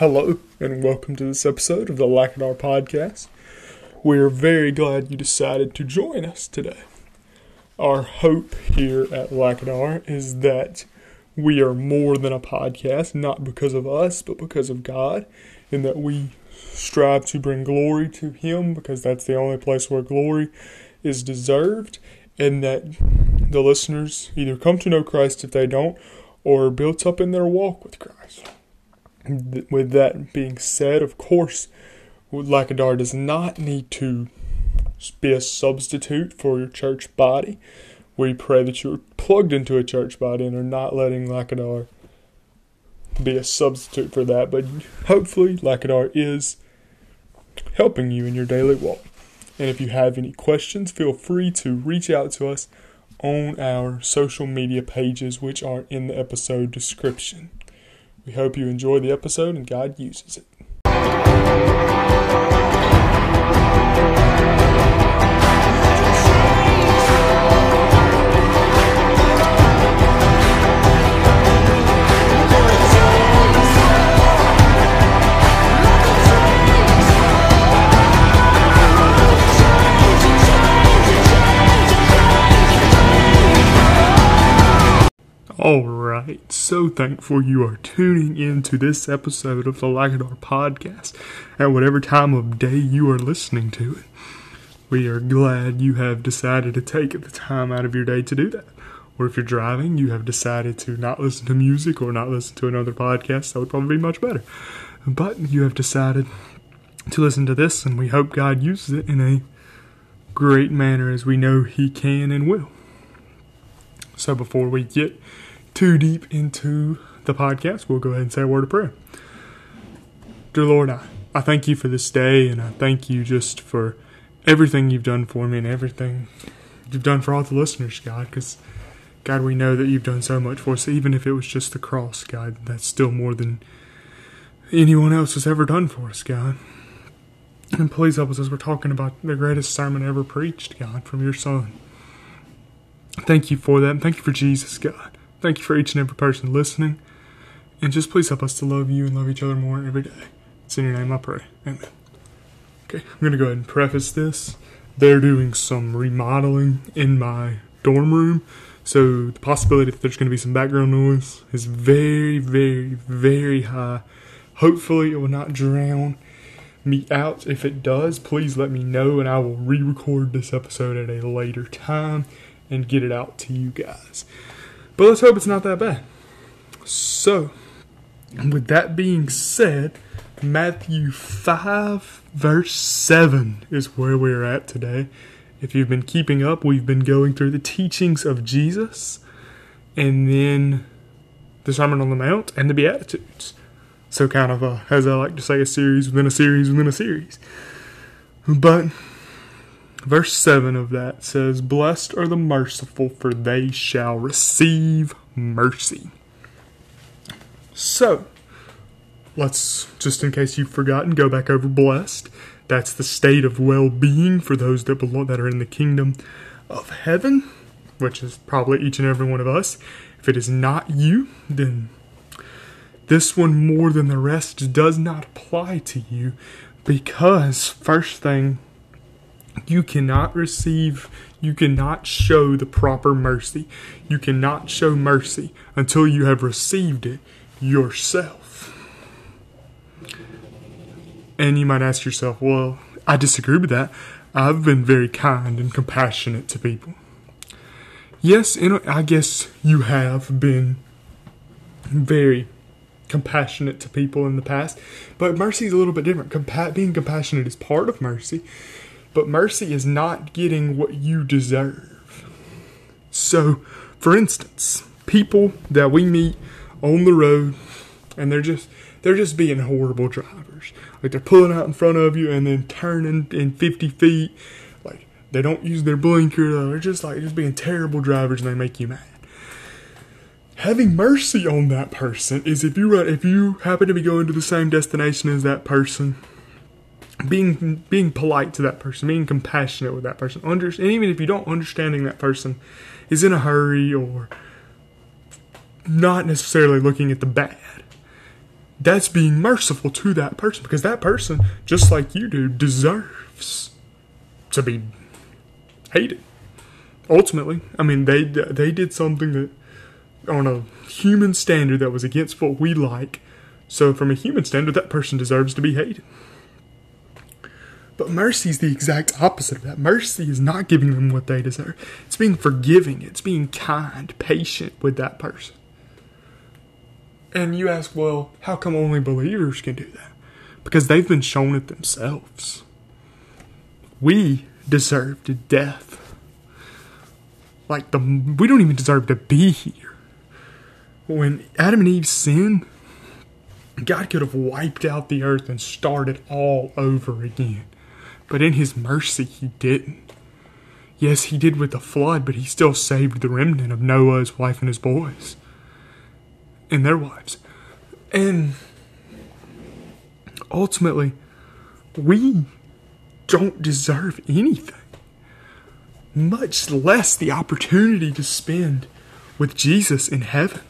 Hello, and welcome to this episode of the Lackadar Podcast. We're very glad you decided to join us today. Our hope here at Lackadar is that we are more than a podcast, not because of us, but because of God, and that we strive to bring glory to Him because that's the only place where glory is deserved, and that the listeners either come to know Christ if they don't, or are built up in their walk with Christ with that being said, of course, Lackadar does not need to be a substitute for your church body. We pray that you're plugged into a church body and are not letting Lackadar be a substitute for that. But hopefully, Lackadar is helping you in your daily walk. And if you have any questions, feel free to reach out to us on our social media pages, which are in the episode description. We hope you enjoy the episode and God uses it. All right, so thankful you are tuning in to this episode of the Lackadar podcast at whatever time of day you are listening to it. We are glad you have decided to take the time out of your day to do that. Or if you're driving, you have decided to not listen to music or not listen to another podcast, that would probably be much better. But you have decided to listen to this, and we hope God uses it in a great manner as we know He can and will. So before we get too deep into the podcast, we'll go ahead and say a word of prayer. Dear Lord, I, I thank you for this day, and I thank you just for everything you've done for me and everything you've done for all the listeners, God, because, God, we know that you've done so much for us. Even if it was just the cross, God, that's still more than anyone else has ever done for us, God. And please help us as we're talking about the greatest sermon ever preached, God, from your Son. Thank you for that, and thank you for Jesus, God. Thank you for each and every person listening. And just please help us to love you and love each other more every day. It's in your name I pray. Amen. Okay, I'm going to go ahead and preface this. They're doing some remodeling in my dorm room. So the possibility that there's going to be some background noise is very, very, very high. Hopefully, it will not drown me out. If it does, please let me know and I will re record this episode at a later time and get it out to you guys. But let's hope it's not that bad. So, with that being said, Matthew 5, verse 7 is where we're at today. If you've been keeping up, we've been going through the teachings of Jesus and then the Sermon on the Mount and the Beatitudes. So, kind of a, as I like to say, a series within a series within a series. But Verse 7 of that says, Blessed are the merciful, for they shall receive mercy. So, let's, just in case you've forgotten, go back over blessed. That's the state of well being for those that belong that are in the kingdom of heaven, which is probably each and every one of us. If it is not you, then this one more than the rest does not apply to you because, first thing, you cannot receive, you cannot show the proper mercy. You cannot show mercy until you have received it yourself. And you might ask yourself, well, I disagree with that. I've been very kind and compassionate to people. Yes, I guess you have been very compassionate to people in the past, but mercy is a little bit different. Compa- being compassionate is part of mercy, but mercy is not getting what you deserve. So, for instance, people that we meet on the road and they're just they're just being horrible drivers. Like they're pulling out in front of you and then turning in 50 feet. Like they don't use their blinker. They're just like just being terrible drivers and they make you mad. Having mercy on that person is if you run, if you happen to be going to the same destination as that person being being polite to that person, being compassionate with that person, under, and even if you don't understanding that person is in a hurry or not necessarily looking at the bad, that's being merciful to that person because that person, just like you do, deserves to be hated. Ultimately, I mean, they they did something that on a human standard that was against what we like. So, from a human standard, that person deserves to be hated. But mercy is the exact opposite of that. Mercy is not giving them what they deserve. It's being forgiving. It's being kind, patient with that person. And you ask, well, how come only believers can do that? Because they've been shown it themselves. We deserved death. Like the we don't even deserve to be here. When Adam and Eve sinned, God could have wiped out the earth and started all over again. But in his mercy, he didn't. Yes, he did with the flood, but he still saved the remnant of Noah, his wife, and his boys. And their wives. And ultimately, we don't deserve anything, much less the opportunity to spend with Jesus in heaven.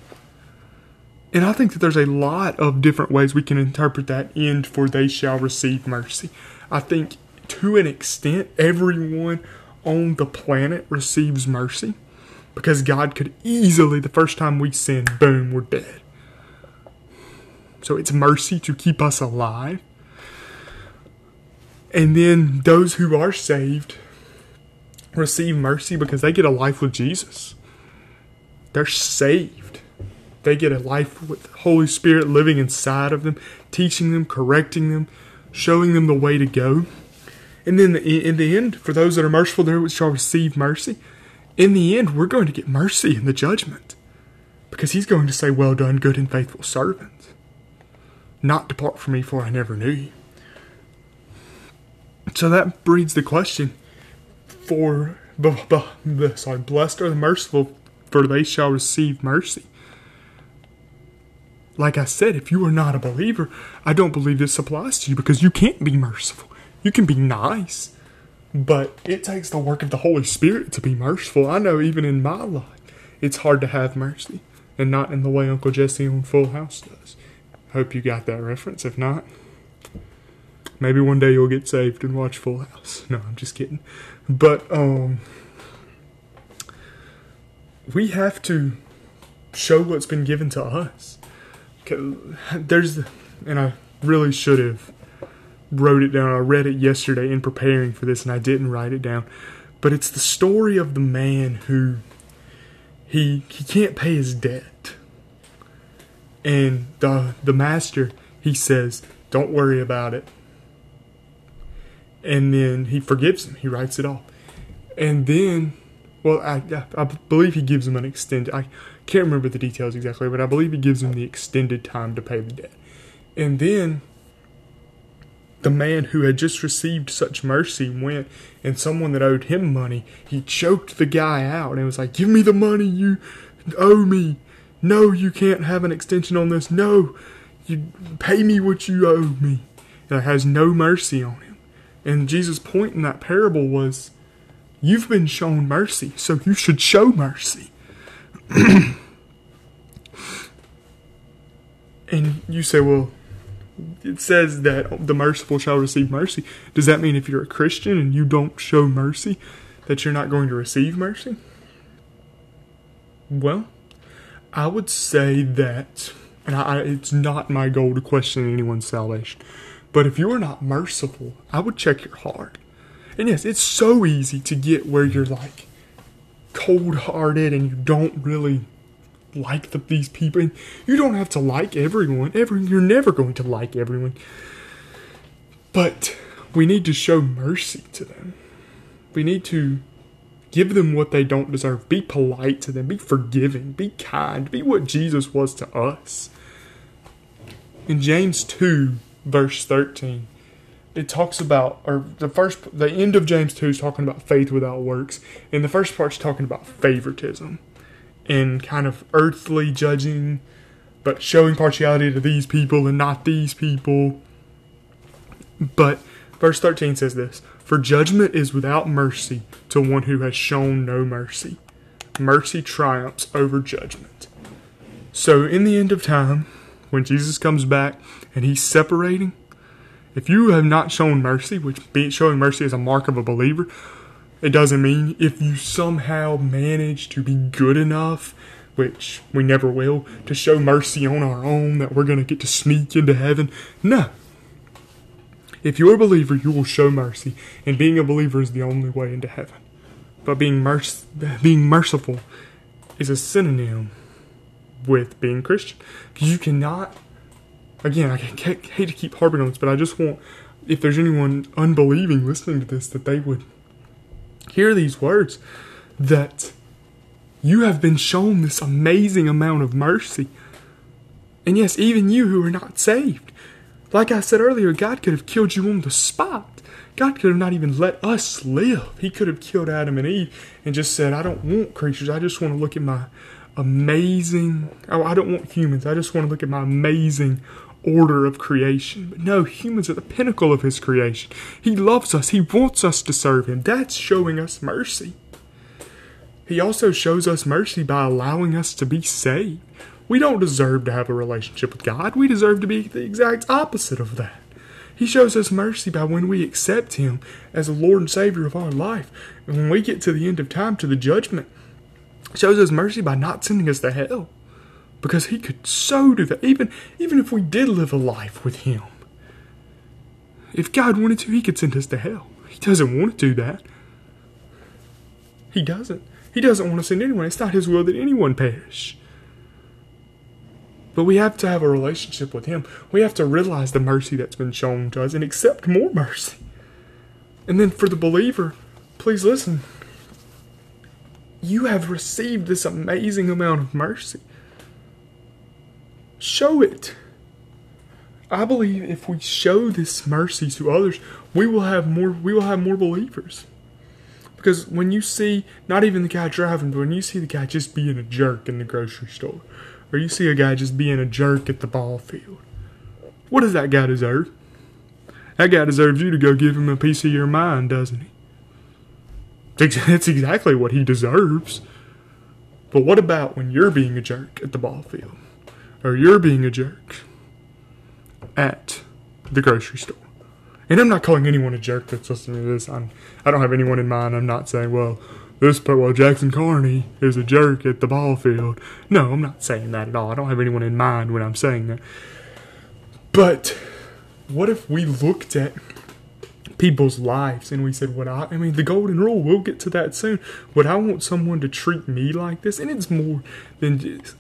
And I think that there's a lot of different ways we can interpret that end for they shall receive mercy. I think to an extent, everyone on the planet receives mercy because God could easily, the first time we sin, boom, we're dead. So it's mercy to keep us alive. And then those who are saved receive mercy because they get a life with Jesus. They're saved. They get a life with the Holy Spirit living inside of them, teaching them, correcting them, showing them the way to go. And then in the end, for those that are merciful, they shall receive mercy. In the end, we're going to get mercy in the judgment because he's going to say, Well done, good and faithful servant. Not depart from me, for I never knew you. So that breeds the question for, b- sorry, blessed are the merciful, for they shall receive mercy. Like I said, if you are not a believer, I don't believe this applies to you because you can't be merciful. You can be nice, but it takes the work of the Holy Spirit to be merciful. I know even in my life, it's hard to have mercy, and not in the way Uncle Jesse on Full House does. Hope you got that reference. If not, maybe one day you'll get saved and watch Full House. No, I'm just kidding. But um, we have to show what's been given to us. There's, and I really should have wrote it down. I read it yesterday in preparing for this, and I didn't write it down. But it's the story of the man who he he can't pay his debt, and the the master he says, "Don't worry about it." And then he forgives him. He writes it off, and then, well, I I believe he gives him an extended. I can't remember the details exactly, but I believe he gives him the extended time to pay the debt, and then the man who had just received such mercy went and someone that owed him money, he choked the guy out and was like, Give me the money you owe me. No, you can't have an extension on this. No, you pay me what you owe me. And has no mercy on him. And Jesus' point in that parable was, You've been shown mercy, so you should show mercy. and you say, Well, it says that the merciful shall receive mercy. Does that mean if you're a Christian and you don't show mercy, that you're not going to receive mercy? Well, I would say that, and I, it's not my goal to question anyone's salvation, but if you are not merciful, I would check your heart. And yes, it's so easy to get where you're like cold hearted and you don't really like the, these people. And you don't have to like everyone. Every you're never going to like everyone. But we need to show mercy to them. We need to give them what they don't deserve. Be polite to them. Be forgiving. Be kind. Be what Jesus was to us. In James 2, verse 13, it talks about, or the first, the end of James 2 is talking about faith without works, and the first part's talking about favoritism and kind of earthly judging, but showing partiality to these people and not these people. But verse 13 says this For judgment is without mercy to one who has shown no mercy. Mercy triumphs over judgment. So, in the end of time, when Jesus comes back and he's separating, if you have not shown mercy, which being showing mercy is a mark of a believer, it doesn't mean if you somehow manage to be good enough, which we never will, to show mercy on our own that we're going to get to sneak into heaven. No. If you're a believer, you will show mercy, and being a believer is the only way into heaven. But being, merc- being merciful is a synonym with being Christian. You cannot, again, I hate to keep harping on this, but I just want, if there's anyone unbelieving listening to this, that they would hear these words that you have been shown this amazing amount of mercy. And yes, even you who are not saved. Like I said earlier, God could have killed you on the spot. God could have not even let us live. He could have killed Adam and Eve and just said, I don't want creatures. I just want to look at my amazing. Oh, I don't want humans. I just want to look at my amazing order of creation. But no, humans are the pinnacle of His creation. He loves us, He wants us to serve Him. That's showing us mercy. He also shows us mercy by allowing us to be saved. We don't deserve to have a relationship with God, we deserve to be the exact opposite of that. He shows us mercy by when we accept Him as the Lord and Savior of our life. And when we get to the end of time, to the judgment, shows us mercy by not sending us to hell because he could so do that even even if we did live a life with him. If god wanted to he could send us to hell. He doesn't want to do that. He doesn't. He doesn't want to send anyone it's not his will that anyone perish. But we have to have a relationship with him. We have to realize the mercy that's been shown to us and accept more mercy. And then for the believer please listen. You have received this amazing amount of mercy Show it. I believe if we show this mercy to others, we will have more we will have more believers. Because when you see not even the guy driving, but when you see the guy just being a jerk in the grocery store, or you see a guy just being a jerk at the ball field, what does that guy deserve? That guy deserves you to go give him a piece of your mind, doesn't he? That's exactly what he deserves. But what about when you're being a jerk at the ball field? Or you're being a jerk at the grocery store. And I'm not calling anyone a jerk that's listening to this. I'm, I don't have anyone in mind. I'm not saying, well, this well Jackson Carney is a jerk at the ball field. No, I'm not saying that at all. I don't have anyone in mind when I'm saying that. But what if we looked at people's lives and we said, "What I, I mean, the golden rule. We'll get to that soon. Would I want someone to treat me like this?" And it's more than just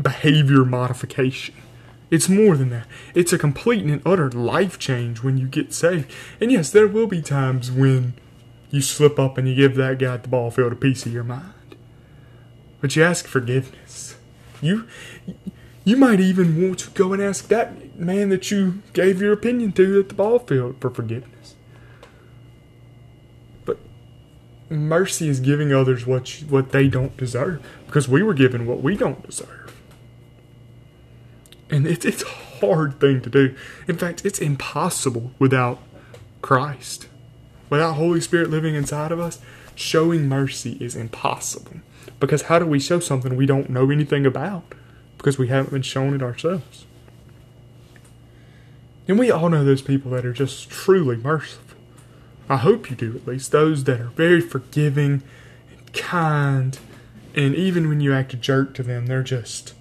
behavior modification. It's more than that. It's a complete and utter life change when you get saved. And yes, there will be times when you slip up and you give that guy at the ball field a piece of your mind. But you ask forgiveness. You you might even want to go and ask that man that you gave your opinion to at the ball field for forgiveness. But mercy is giving others what you, what they don't deserve because we were given what we don't deserve. And it's, it's a hard thing to do. In fact, it's impossible without Christ. Without Holy Spirit living inside of us, showing mercy is impossible. Because how do we show something we don't know anything about? Because we haven't been shown it ourselves. And we all know those people that are just truly merciful. I hope you do at least. Those that are very forgiving and kind. And even when you act a jerk to them, they're just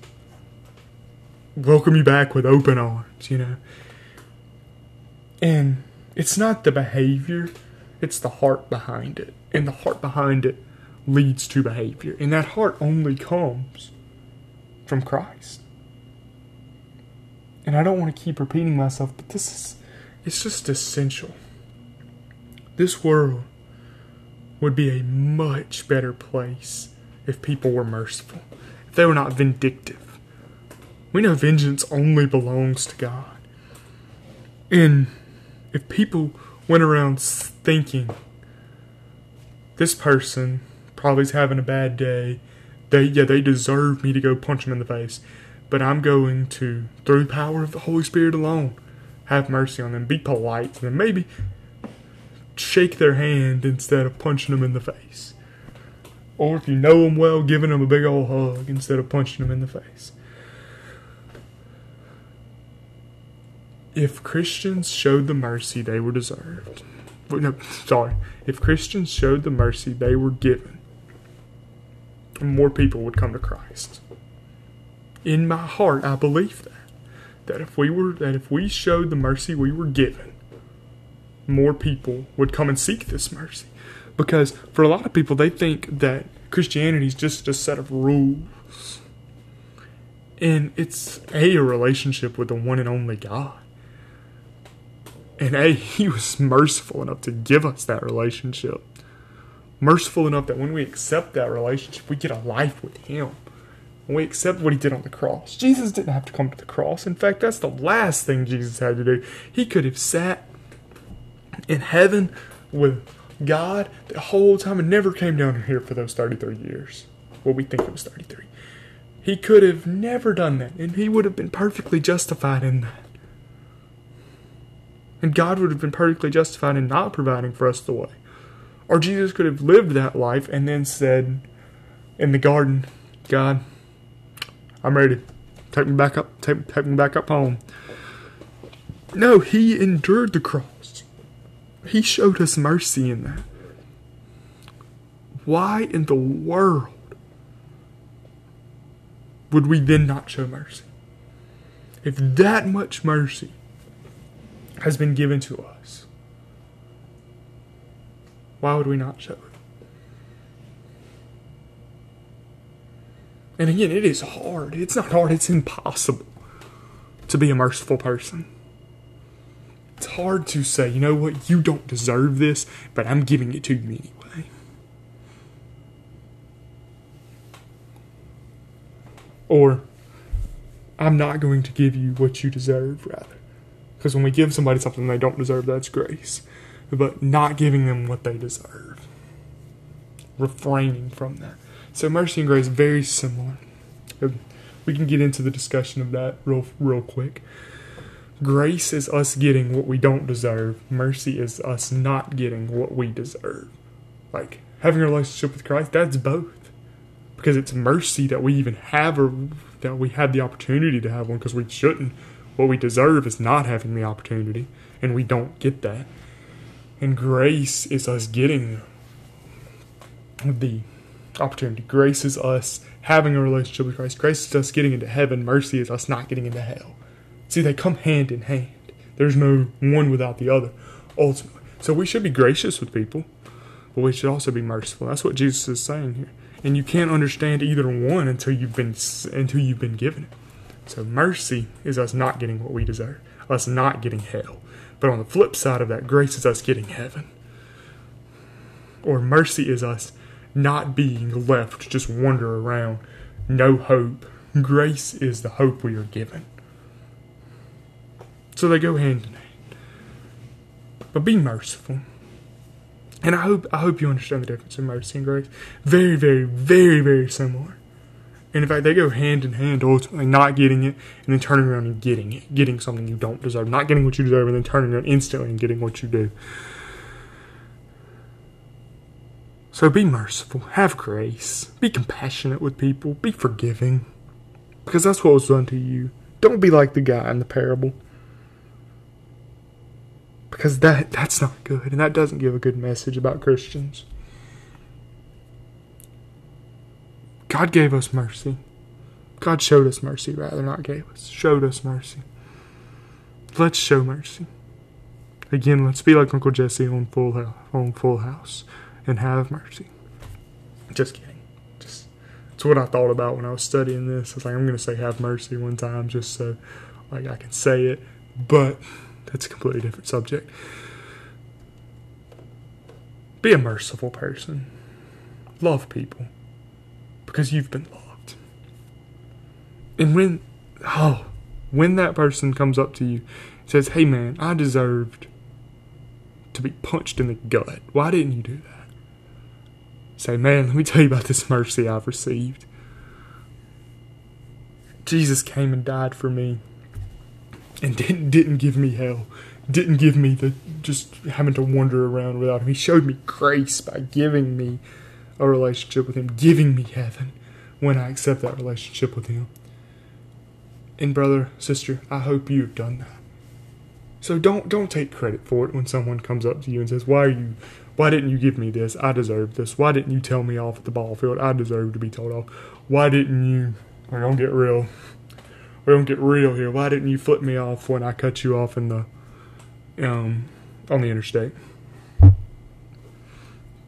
welcome you back with open arms, you know. And it's not the behavior, it's the heart behind it. And the heart behind it leads to behavior. And that heart only comes from Christ. And I don't want to keep repeating myself, but this is it's just essential. This world would be a much better place if people were merciful, if they were not vindictive we know vengeance only belongs to God. And if people went around thinking, this person probably's having a bad day, they yeah, they deserve me to go punch them in the face. But I'm going to, through power of the Holy Spirit alone, have mercy on them, be polite to them, maybe shake their hand instead of punching them in the face. Or if you know them well, giving them a big old hug instead of punching them in the face. If Christians showed the mercy they were deserved, no, sorry, if Christians showed the mercy they were given, more people would come to Christ. In my heart, I believe that that if we were that if we showed the mercy we were given, more people would come and seek this mercy. Because for a lot of people, they think that Christianity is just a set of rules. And it's A, a relationship with the one and only God. And A, He was merciful enough to give us that relationship. Merciful enough that when we accept that relationship, we get a life with Him. When we accept what He did on the cross. Jesus didn't have to come to the cross. In fact, that's the last thing Jesus had to do. He could have sat in heaven with God the whole time and never came down here for those 33 years. Well, we think it was 33. He could have never done that, and he would have been perfectly justified in that. And God would have been perfectly justified in not providing for us the way. Or Jesus could have lived that life and then said in the garden, God, I'm ready. Take me back up, take, take me back up home. No, he endured the cross. He showed us mercy in that. Why in the world would we then not show mercy? If that much mercy has been given to us, why would we not show it? And again, it is hard. It's not hard, it's impossible to be a merciful person. It's hard to say, you know what, you don't deserve this, but I'm giving it to you anyway. Or, I'm not going to give you what you deserve, rather. Because when we give somebody something they don't deserve, that's grace. But not giving them what they deserve. Refraining from that. So mercy and grace very similar. We can get into the discussion of that real real quick. Grace is us getting what we don't deserve. Mercy is us not getting what we deserve. Like having a relationship with Christ, that's both. Because it's mercy that we even have or that we had the opportunity to have one because we shouldn't. What we deserve is not having the opportunity, and we don't get that. And grace is us getting the opportunity. Grace is us having a relationship with Christ. Grace is us getting into heaven. Mercy is us not getting into hell. See, they come hand in hand. There's no one without the other, ultimately. So we should be gracious with people, but we should also be merciful. That's what Jesus is saying here. And you can't understand either one until you've been until you've been given it. So mercy is us not getting what we deserve, us not getting hell. But on the flip side of that, grace is us getting heaven. Or mercy is us not being left to just wander around, no hope. Grace is the hope we are given. So they go hand in hand. But be merciful. And I hope I hope you understand the difference in mercy and grace. Very, very, very, very similar. And in fact, they go hand in hand, ultimately not getting it and then turning around and getting it, getting something you don't deserve, not getting what you deserve and then turning around instantly and getting what you do. So be merciful, have grace, be compassionate with people, be forgiving, because that's what was done to you. Don't be like the guy in the parable because that that's not good and that doesn't give a good message about Christians. God gave us mercy. God showed us mercy rather not gave us. Showed us mercy. Let's show mercy. Again, let's be like Uncle Jesse on Full House, on Full House and have mercy. Just kidding. Just it's what I thought about when I was studying this. I was like, I'm gonna say have mercy one time just so like I can say it, but that's a completely different subject. Be a merciful person. Love people. Because you've been loved. And when, oh, when that person comes up to you says, hey man, I deserved to be punched in the gut. Why didn't you do that? Say, man, let me tell you about this mercy I've received. Jesus came and died for me and didn't didn't give me hell, didn't give me the just having to wander around without him. He showed me grace by giving me a relationship with him, giving me heaven when I accept that relationship with him. And brother, sister, I hope you've done that. So don't don't take credit for it when someone comes up to you and says, "Why are you? Why didn't you give me this? I deserve this. Why didn't you tell me off at the ball field? I deserve to be told off. Why didn't you? We're gonna get real. We're gonna get real here. Why didn't you flip me off when I cut you off in the um on the interstate?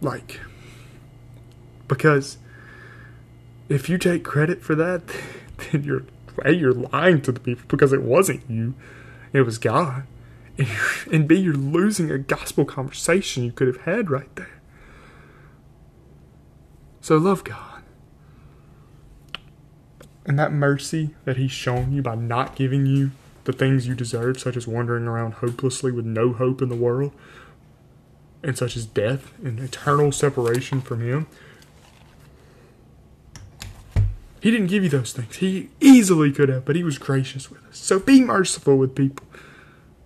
Like because if you take credit for that, then you're a you're lying to the people because it wasn't you, it was God, and b you're losing a gospel conversation you could have had right there. So love God. And that mercy that He's shown you by not giving you the things you deserve, such as wandering around hopelessly with no hope in the world, and such as death and eternal separation from Him, he didn't give you those things. He easily could have, but he was gracious with us. So be merciful with people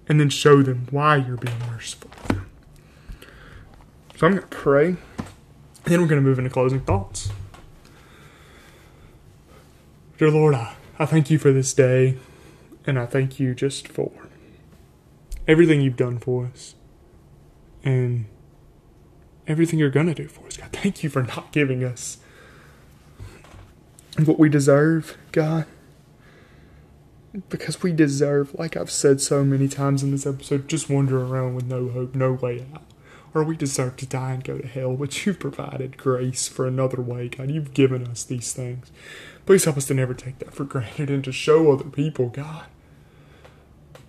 and then show them why you're being merciful So I'm going to pray, and then we're going to move into closing thoughts. Dear Lord, I, I thank you for this day, and I thank you just for everything you've done for us and everything you're going to do for us. God, thank you for not giving us what we deserve, God. Because we deserve, like I've said so many times in this episode, just wander around with no hope, no way out. Or we deserve to die and go to hell, but you've provided grace for another way, God. You've given us these things. Please help us to never take that for granted and to show other people, God.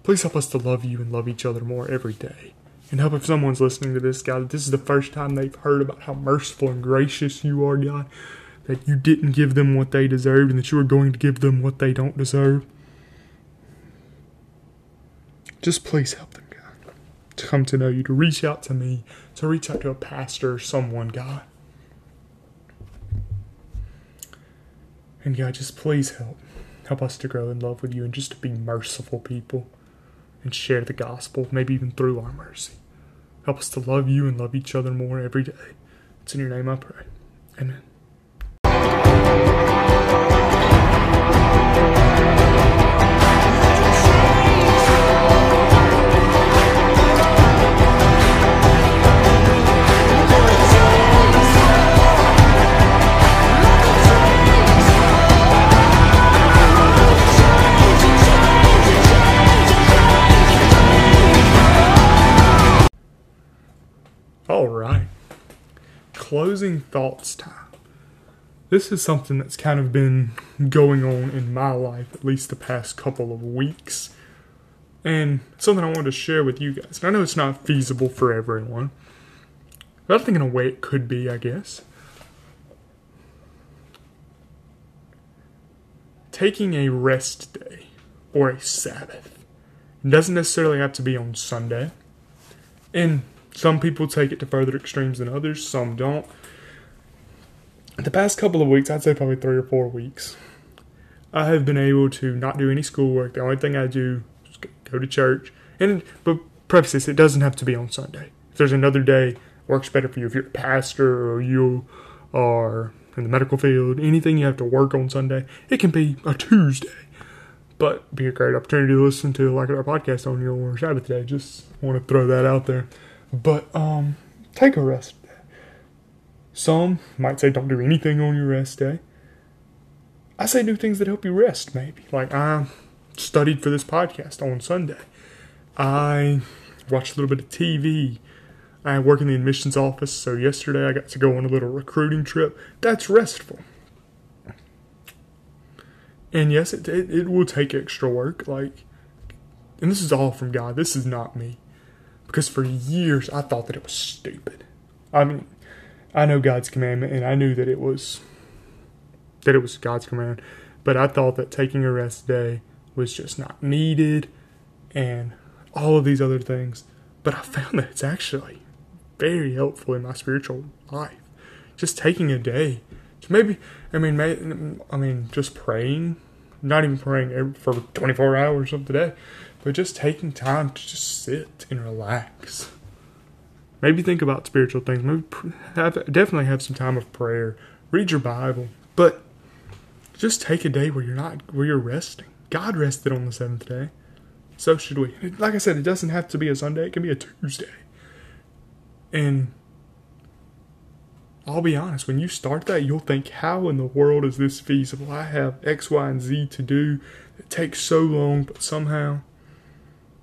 Please help us to love you and love each other more every day. And help if someone's listening to this, God, this is the first time they've heard about how merciful and gracious you are, God that you didn't give them what they deserved and that you were going to give them what they don't deserve. Just please help them, God, to come to know you, to reach out to me, to reach out to a pastor or someone, God. And God, just please help. Help us to grow in love with you and just to be merciful people and share the gospel, maybe even through our mercy. Help us to love you and love each other more every day. It's in your name I pray. Amen. Closing thoughts time. This is something that's kind of been going on in my life, at least the past couple of weeks. And something I wanted to share with you guys. And I know it's not feasible for everyone, but I think in a way it could be, I guess. Taking a rest day or a Sabbath. It doesn't necessarily have to be on Sunday. And some people take it to further extremes than others, some don't. The past couple of weeks, I'd say probably three or four weeks, I have been able to not do any schoolwork. The only thing I do is go to church. And but preface this, it doesn't have to be on Sunday. If there's another day works better for you, if you're a pastor or you are in the medical field, anything you have to work on Sunday, it can be a Tuesday. But be a great opportunity to listen to like our podcast on your Sabbath day. Just want to throw that out there. But um, take a rest day. Some might say don't do anything on your rest day. I say do things that help you rest, maybe. Like I studied for this podcast on Sunday. I watched a little bit of TV. I work in the admissions office, so yesterday I got to go on a little recruiting trip. That's restful. And yes, it, it, it will take extra work. Like, and this is all from God. This is not me. Because for years I thought that it was stupid. I mean, I know God's commandment and I knew that it was that it was God's command, but I thought that taking a rest day was just not needed and all of these other things. But I found that it's actually very helpful in my spiritual life. Just taking a day, maybe I mean, may, I mean, just praying, not even praying for 24 hours of the day, but just taking time to just sit and relax. Maybe think about spiritual things. Maybe have, definitely have some time of prayer. Read your Bible, but just take a day where you're not where you're resting. God rested on the seventh day, So should we. Like I said, it doesn't have to be a Sunday, it can be a Tuesday. And I'll be honest, when you start that, you'll think, how in the world is this feasible? I have X, Y, and Z to do. It takes so long, but somehow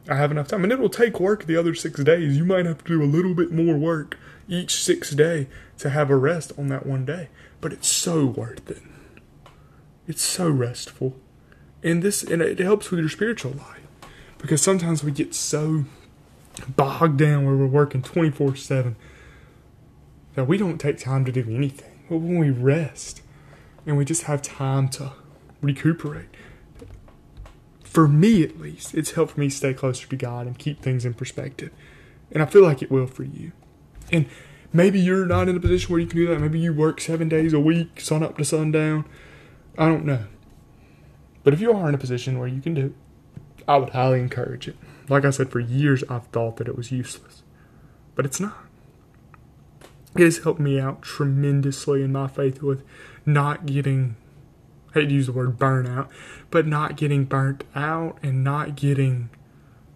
I have enough time. And it will take work the other six days. You might have to do a little bit more work each six day to have a rest on that one day. But it's so worth it. It's so restful. And this and it helps with your spiritual life. Because sometimes we get so bogged down where we're working 24 7 that we don't take time to do anything. But when we rest and we just have time to recuperate, for me at least, it's helped me stay closer to God and keep things in perspective. And I feel like it will for you. And maybe you're not in a position where you can do that. Maybe you work seven days a week, sun up to sundown. I don't know. But if you are in a position where you can do it, I would highly encourage it. Like I said, for years I've thought that it was useless, but it's not. It has helped me out tremendously in my faith with not getting, I hate to use the word burnout, but not getting burnt out and not getting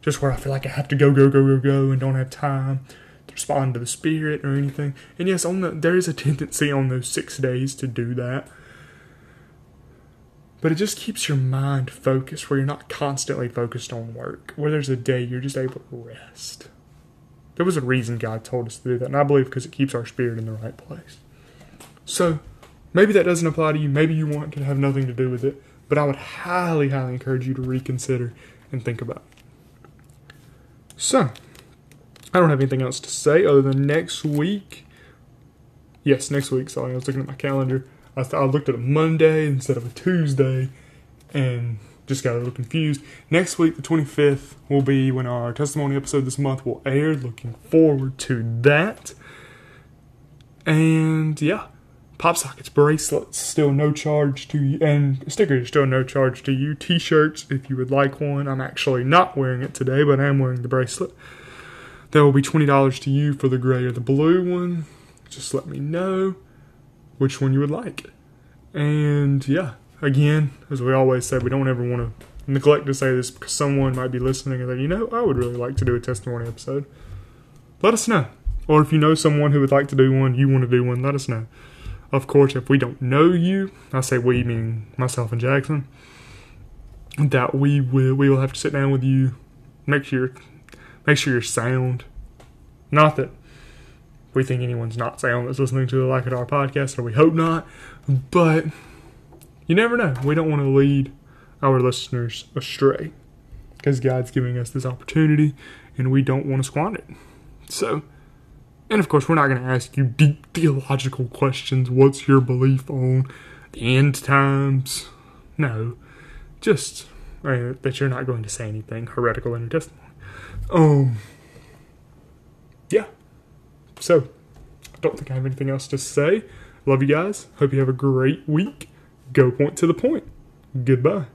just where I feel like I have to go, go, go, go, go, and don't have time to respond to the Spirit or anything. And yes, on the there is a tendency on those six days to do that. But it just keeps your mind focused where you're not constantly focused on work, where there's a day you're just able to rest. There was a reason God told us to do that, and I believe because it keeps our spirit in the right place. So, maybe that doesn't apply to you. Maybe you want to have nothing to do with it, but I would highly, highly encourage you to reconsider and think about it. So, I don't have anything else to say other than next week. Yes, next week. Sorry, I was looking at my calendar. I, th- I looked at a Monday instead of a Tuesday and just got a little confused. Next week, the 25th, will be when our testimony episode this month will air. Looking forward to that. And yeah, pop sockets, bracelets, still no charge to you, and stickers, still no charge to you. T shirts, if you would like one. I'm actually not wearing it today, but I am wearing the bracelet. There will be $20 to you for the gray or the blue one. Just let me know which one you would like. And yeah, again, as we always say, we don't ever want to neglect to say this because someone might be listening and then, you know, I would really like to do a testimony episode. Let us know. Or if you know someone who would like to do one, you want to do one, let us know. Of course, if we don't know you, I say we mean myself and Jackson, that we will we will have to sit down with you, make sure make sure you're sound. Not that we think anyone's not sound that's listening to the Lackadar podcast, or we hope not. But you never know. We don't want to lead our listeners astray because God's giving us this opportunity and we don't want to squander it. So, and of course, we're not going to ask you deep theological questions. What's your belief on the end times? No, just uh, that you're not going to say anything heretical in your testimony. Um, yeah. So, I don't think I have anything else to say. Love you guys. Hope you have a great week. Go point to the point. Goodbye.